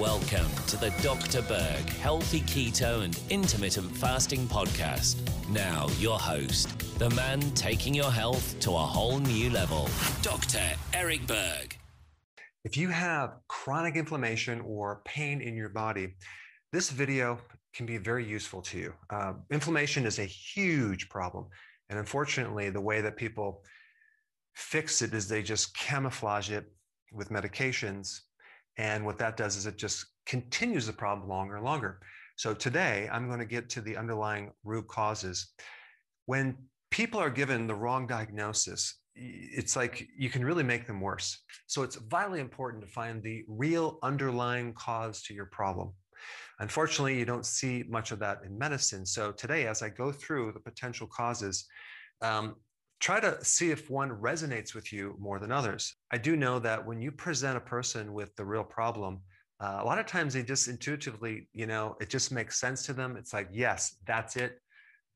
Welcome to the Dr. Berg Healthy Keto and Intermittent Fasting Podcast. Now, your host, the man taking your health to a whole new level, Dr. Eric Berg. If you have chronic inflammation or pain in your body, this video can be very useful to you. Uh, inflammation is a huge problem. And unfortunately, the way that people fix it is they just camouflage it with medications. And what that does is it just continues the problem longer and longer. So today, I'm going to get to the underlying root causes. When people are given the wrong diagnosis, it's like you can really make them worse. So it's vitally important to find the real underlying cause to your problem. Unfortunately, you don't see much of that in medicine. So today, as I go through the potential causes, um, try to see if one resonates with you more than others. I do know that when you present a person with the real problem, uh, a lot of times they just intuitively, you know, it just makes sense to them. It's like, yes, that's it.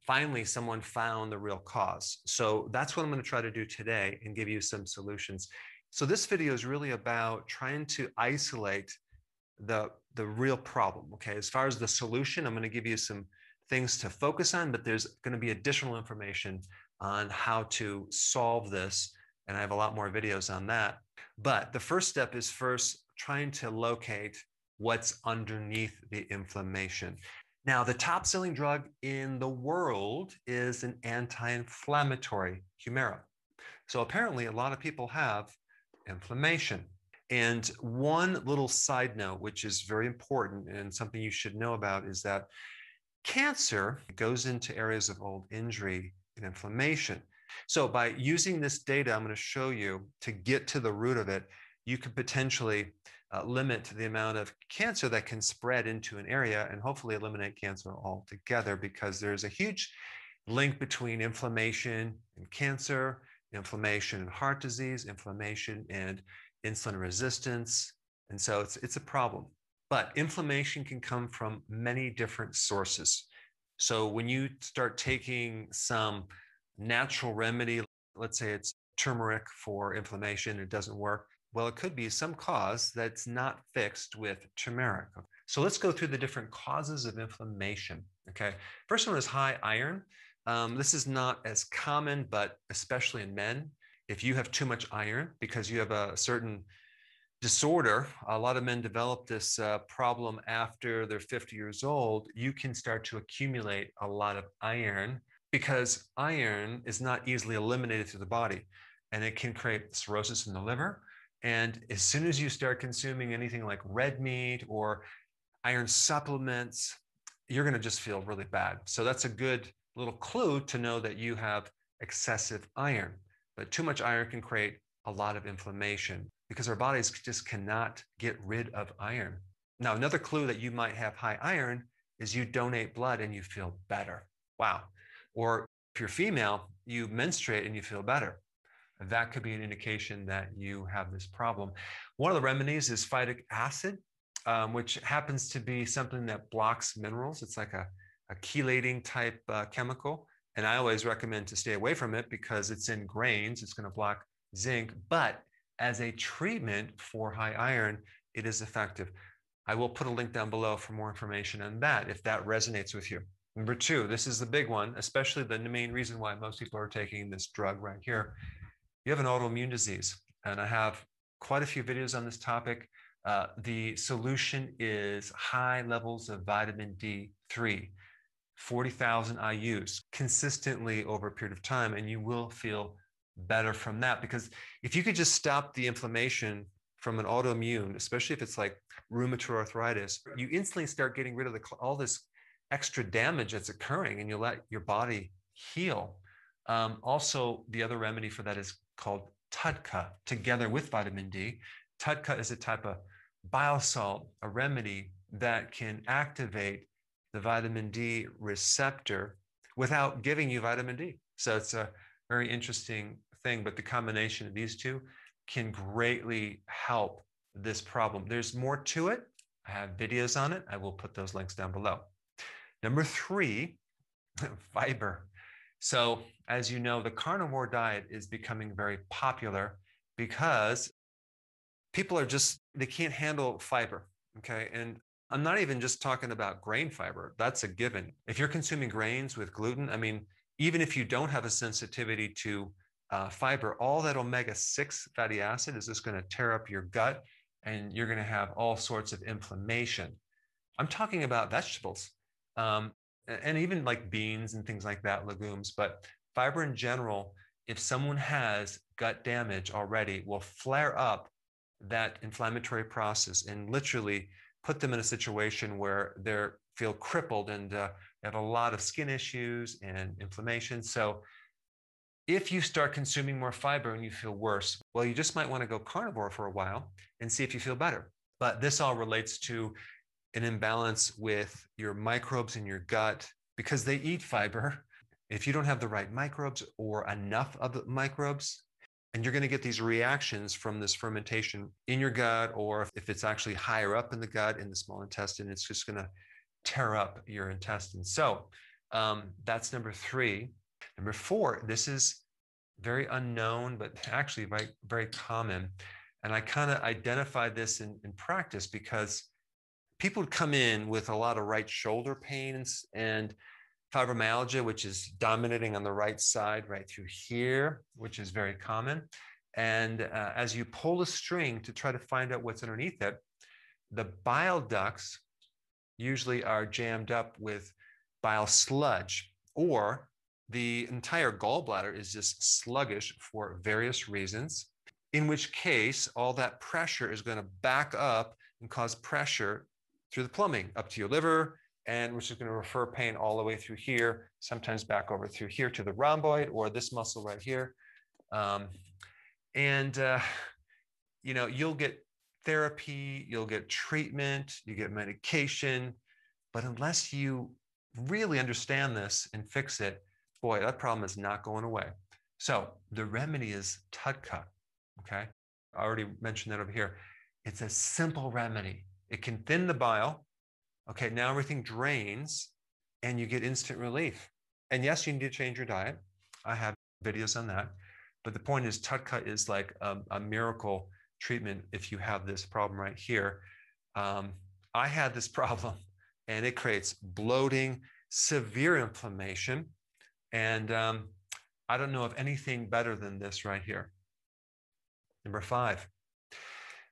Finally, someone found the real cause. So that's what I'm going to try to do today and give you some solutions. So this video is really about trying to isolate the the real problem. Okay, as far as the solution, I'm going to give you some things to focus on, but there's going to be additional information on how to solve this. And I have a lot more videos on that. But the first step is first trying to locate what's underneath the inflammation. Now, the top selling drug in the world is an anti inflammatory, Humira. So apparently, a lot of people have inflammation. And one little side note, which is very important and something you should know about, is that cancer goes into areas of old injury and inflammation. So, by using this data, I'm going to show you to get to the root of it, you could potentially uh, limit the amount of cancer that can spread into an area and hopefully eliminate cancer altogether because there's a huge link between inflammation and cancer, inflammation and heart disease, inflammation and insulin resistance. And so it's, it's a problem. But inflammation can come from many different sources. So when you start taking some natural remedy, let's say it's turmeric for inflammation, it doesn't work. Well, it could be some cause that's not fixed with turmeric. So let's go through the different causes of inflammation. Okay. First one is high iron. Um, this is not as common, but especially in men, if you have too much iron because you have a certain disorder, a lot of men develop this uh, problem after they're 50 years old, you can start to accumulate a lot of iron because iron is not easily eliminated through the body and it can create cirrhosis in the liver. And as soon as you start consuming anything like red meat or iron supplements, you're going to just feel really bad. So that's a good little clue to know that you have excessive iron. But too much iron can create a lot of inflammation because our bodies just cannot get rid of iron. Now, another clue that you might have high iron is you donate blood and you feel better. Wow. Or if you're female, you menstruate and you feel better. That could be an indication that you have this problem. One of the remedies is phytic acid, um, which happens to be something that blocks minerals. It's like a, a chelating type uh, chemical. And I always recommend to stay away from it because it's in grains, it's going to block zinc. But as a treatment for high iron, it is effective. I will put a link down below for more information on that if that resonates with you. Number two, this is the big one, especially the main reason why most people are taking this drug right here. You have an autoimmune disease, and I have quite a few videos on this topic. Uh, the solution is high levels of vitamin D3. 40,000 IUs consistently over a period of time, and you will feel better from that. Because if you could just stop the inflammation from an autoimmune, especially if it's like rheumatoid arthritis, you instantly start getting rid of the, all this extra damage that's occurring and you let your body heal. Um, also, the other remedy for that is called TUDCA together with vitamin D. TUDCA is a type of bile salt, a remedy that can activate the vitamin D receptor without giving you vitamin D. So it's a very interesting thing, but the combination of these two can greatly help this problem. There's more to it. I have videos on it. I will put those links down below. Number three, fiber. So, as you know, the carnivore diet is becoming very popular because people are just, they can't handle fiber. Okay. And I'm not even just talking about grain fiber. That's a given. If you're consuming grains with gluten, I mean, even if you don't have a sensitivity to uh, fiber, all that omega 6 fatty acid is just going to tear up your gut and you're going to have all sorts of inflammation. I'm talking about vegetables um, and even like beans and things like that, legumes, but fiber in general, if someone has gut damage already, will flare up that inflammatory process and literally put them in a situation where they feel crippled and uh, have a lot of skin issues and inflammation. So if you start consuming more fiber and you feel worse, well, you just might want to go carnivore for a while and see if you feel better. But this all relates to an imbalance with your microbes in your gut because they eat fiber. If you don't have the right microbes or enough of the microbes, and you're going to get these reactions from this fermentation in your gut, or if it's actually higher up in the gut, in the small intestine, it's just going to tear up your intestines. So um, that's number three. Number four, this is very unknown, but actually very, very common. And I kind of identify this in, in practice because people would come in with a lot of right shoulder pains and fibromyalgia, which is dominating on the right side, right through here, which is very common. And uh, as you pull the string to try to find out what's underneath it, the bile ducts usually are jammed up with bile sludge, or the entire gallbladder is just sluggish for various reasons, in which case all that pressure is going to back up and cause pressure through the plumbing up to your liver, and which is going to refer pain all the way through here, sometimes back over through here to the rhomboid or this muscle right here. Um, and, uh, you know, you'll get therapy, you'll get treatment, you get medication, but unless you really understand this and fix it, boy, that problem is not going away. So the remedy is TUDCA. Okay. I already mentioned that over here. It's a simple remedy. It can thin the bile. Okay. Now everything drains and you get instant relief. And yes, you need to change your diet. I have videos on that. But the point is, TUDCA is like a, a miracle treatment if you have this problem right here. Um, I had this problem and it creates bloating, severe inflammation. And um, I don't know of anything better than this right here. Number five.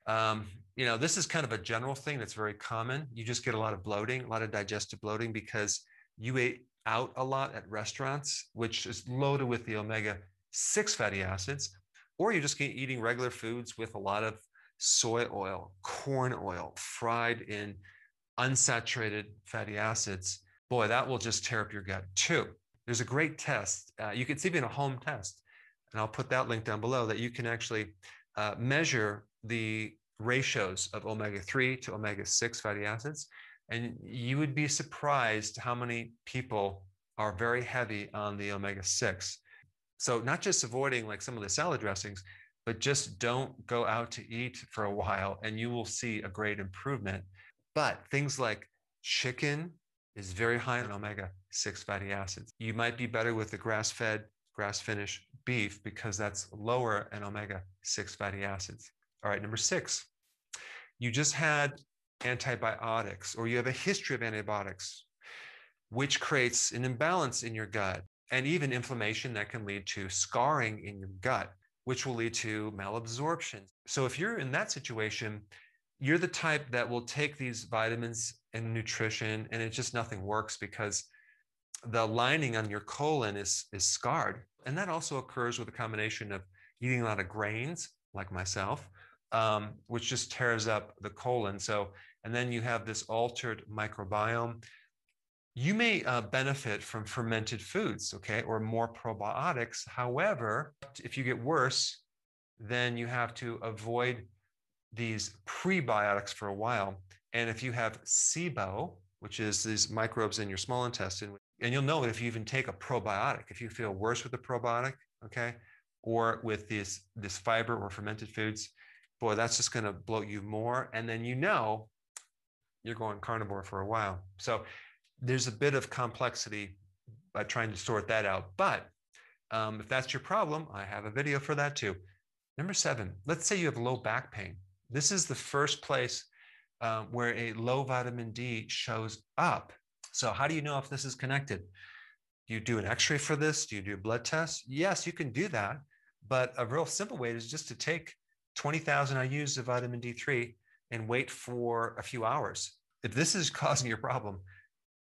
Um, you know, this is kind of a general thing that's very common. You just get a lot of bloating, a lot of digestive bloating because you ate out a lot at restaurants, which is loaded with the omega 6 fatty acids, or you're just eating regular foods with a lot of soy oil, corn oil, fried in unsaturated fatty acids, boy, that will just tear up your gut too. There's a great test. Uh, you can see even a home test, and I'll put that link down below that you can actually uh, measure the ratios of omega 3 to omega 6 fatty acids. And you would be surprised how many people are very heavy on the omega 6. So, not just avoiding like some of the salad dressings, but just don't go out to eat for a while and you will see a great improvement but things like chicken is very high in omega 6 fatty acids. You might be better with the grass fed, grass finished beef because that's lower in omega 6 fatty acids. All right, number six, you just had antibiotics or you have a history of antibiotics, which creates an imbalance in your gut and even inflammation that can lead to scarring in your gut, which will lead to malabsorption. So if you're in that situation, you're the type that will take these vitamins and nutrition and it just nothing works because the lining on your colon is is scarred and that also occurs with a combination of eating a lot of grains like myself um, which just tears up the colon. So and then you have this altered microbiome. You may uh, benefit from fermented foods okay or more probiotics. However if you get worse then you have to avoid these prebiotics for a while. And if you have SIBO, which is these microbes in your small intestine, and you'll know it if you even take a probiotic, if you feel worse with a probiotic, okay, or with this, this fiber or fermented foods, boy, that's just going to bloat you more. And then you know you're going carnivore for a while. So there's a bit of complexity by trying to sort that out. But um, if that's your problem, I have a video for that too. Number seven, let's say you have low back pain. This is the first place um, where a low vitamin D shows up. So, how do you know if this is connected? You do an x ray for this? Do you do a blood test? Yes, you can do that. But a real simple way is just to take 20,000 IUs of vitamin D3 and wait for a few hours. If this is causing your problem,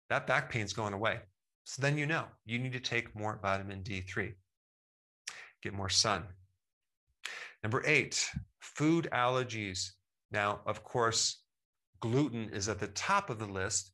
that back pain's going away. So then you know you need to take more vitamin D3, get more sun. Number eight, food allergies. Now, of course, gluten is at the top of the list,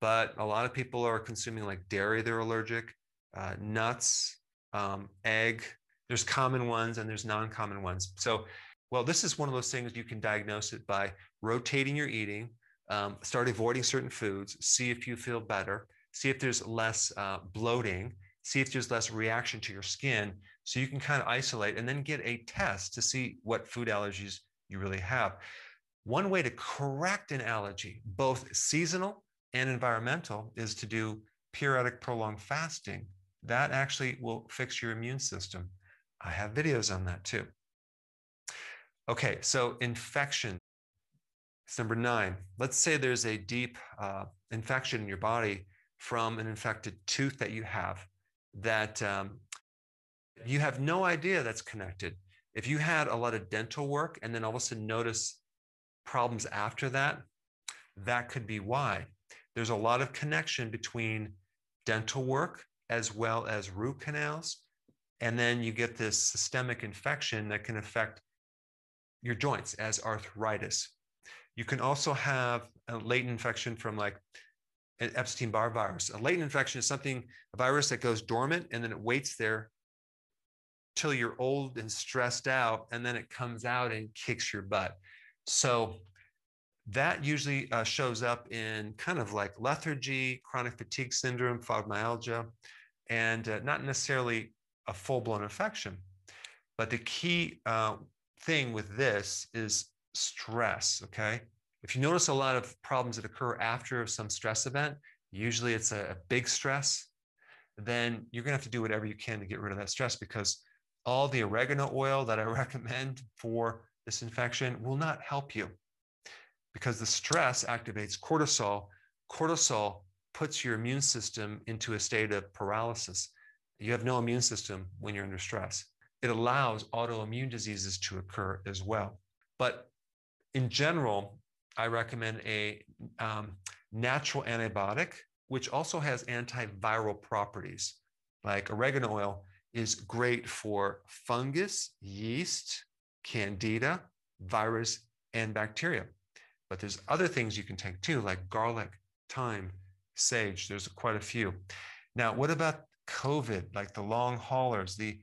but a lot of people are consuming like dairy, they're allergic, uh, nuts, um, egg. There's common ones and there's non common ones. So, well, this is one of those things you can diagnose it by rotating your eating, um, start avoiding certain foods, see if you feel better, see if there's less uh, bloating, see if there's less reaction to your skin. So you can kind of isolate and then get a test to see what food allergies you really have. One way to correct an allergy, both seasonal and environmental, is to do periodic prolonged fasting. That actually will fix your immune system. I have videos on that too. Okay, so infection. It's number nine. Let's say there's a deep uh, infection in your body from an infected tooth that you have that um, you have no idea that's connected. If you had a lot of dental work and then all of a sudden notice problems after that, that could be why. There's a lot of connection between dental work as well as root canals. And then you get this systemic infection that can affect your joints as arthritis. You can also have a latent infection from like an Epstein Barr virus. A latent infection is something, a virus that goes dormant and then it waits there till you're old and stressed out, and then it comes out and kicks your butt. So that usually uh, shows up in kind of like lethargy, chronic fatigue syndrome, fibromyalgia, and uh, not necessarily a full blown infection. But the key uh, thing with this is stress. Okay. If you notice a lot of problems that occur after some stress event, usually it's a, a big stress, then you're going to have to do whatever you can to get rid of that stress because all the oregano oil that I recommend for this infection will not help you because the stress activates cortisol. Cortisol puts your immune system into a state of paralysis. You have no immune system when you're under stress. It allows autoimmune diseases to occur as well. But in general, I recommend a um, natural antibiotic, which also has antiviral properties. Like oregano oil is great for fungus, yeast, candida, virus, and bacteria. But there's other things you can take too, like garlic, thyme, sage. There's quite a few. Now, what about COVID, like the long haulers, the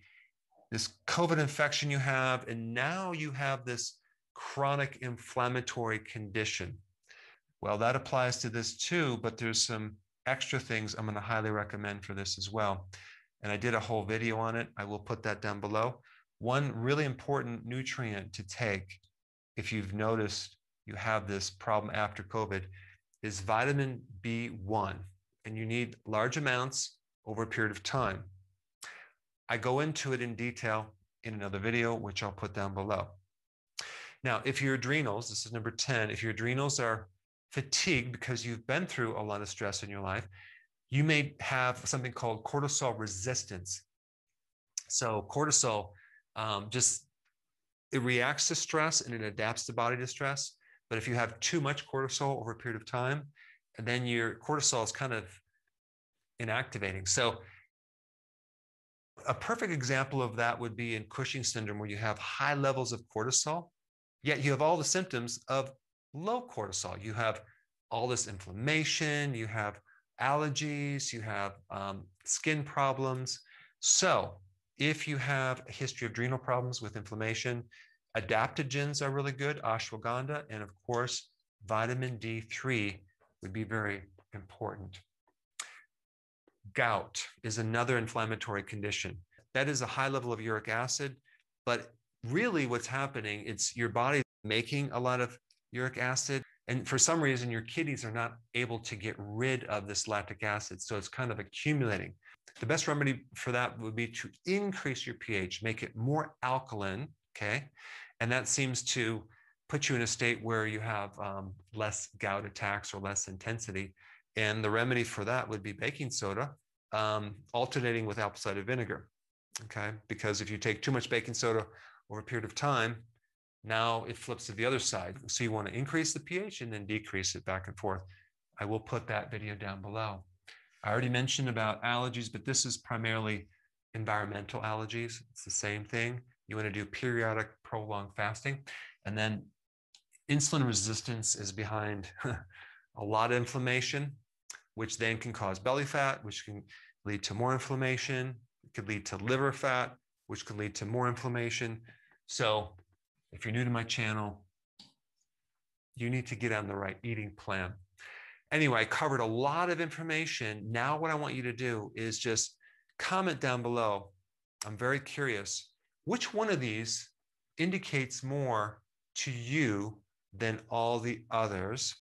this COVID infection you have, and now you have this chronic inflammatory condition. Well, that applies to this too, but there's some extra things I'm going to highly recommend for this as well. And I did a whole video on it. I will put that down below. One really important nutrient to take if you've noticed you have this problem after COVID is vitamin B1, and you need large amounts over a period of time. I go into it in detail in another video, which I'll put down below. Now, if your adrenals, this is number 10, if your adrenals are fatigued because you've been through a lot of stress in your life, you may have something called cortisol resistance. So, cortisol um, just it reacts to stress and it adapts the body to stress. But if you have too much cortisol over a period of time, and then your cortisol is kind of inactivating. So, a perfect example of that would be in Cushing syndrome, where you have high levels of cortisol, yet you have all the symptoms of low cortisol. You have all this inflammation, you have allergies, you have um, skin problems. So, if you have a history of adrenal problems with inflammation, Adaptogens are really good, ashwagandha, and of course, vitamin D3 would be very important. Gout is another inflammatory condition. That is a high level of uric acid, but really what's happening, it's your body making a lot of uric acid. And for some reason, your kidneys are not able to get rid of this lactic acid. So it's kind of accumulating. The best remedy for that would be to increase your pH, make it more alkaline, okay? And that seems to put you in a state where you have um, less gout attacks or less intensity. And the remedy for that would be baking soda, um, alternating with apple cider vinegar. Okay, because if you take too much baking soda over a period of time, now it flips to the other side. So you want to increase the pH and then decrease it back and forth. I will put that video down below. I already mentioned about allergies, but this is primarily environmental allergies. It's the same thing. You want to do periodic prolonged fasting. And then insulin resistance is behind a lot of inflammation, which then can cause belly fat, which can lead to more inflammation. It could lead to liver fat, which could lead to more inflammation. So if you're new to my channel, you need to get on the right eating plan. Anyway, I covered a lot of information. Now, what I want you to do is just comment down below. I'm very curious which one of these indicates more to you than all the others.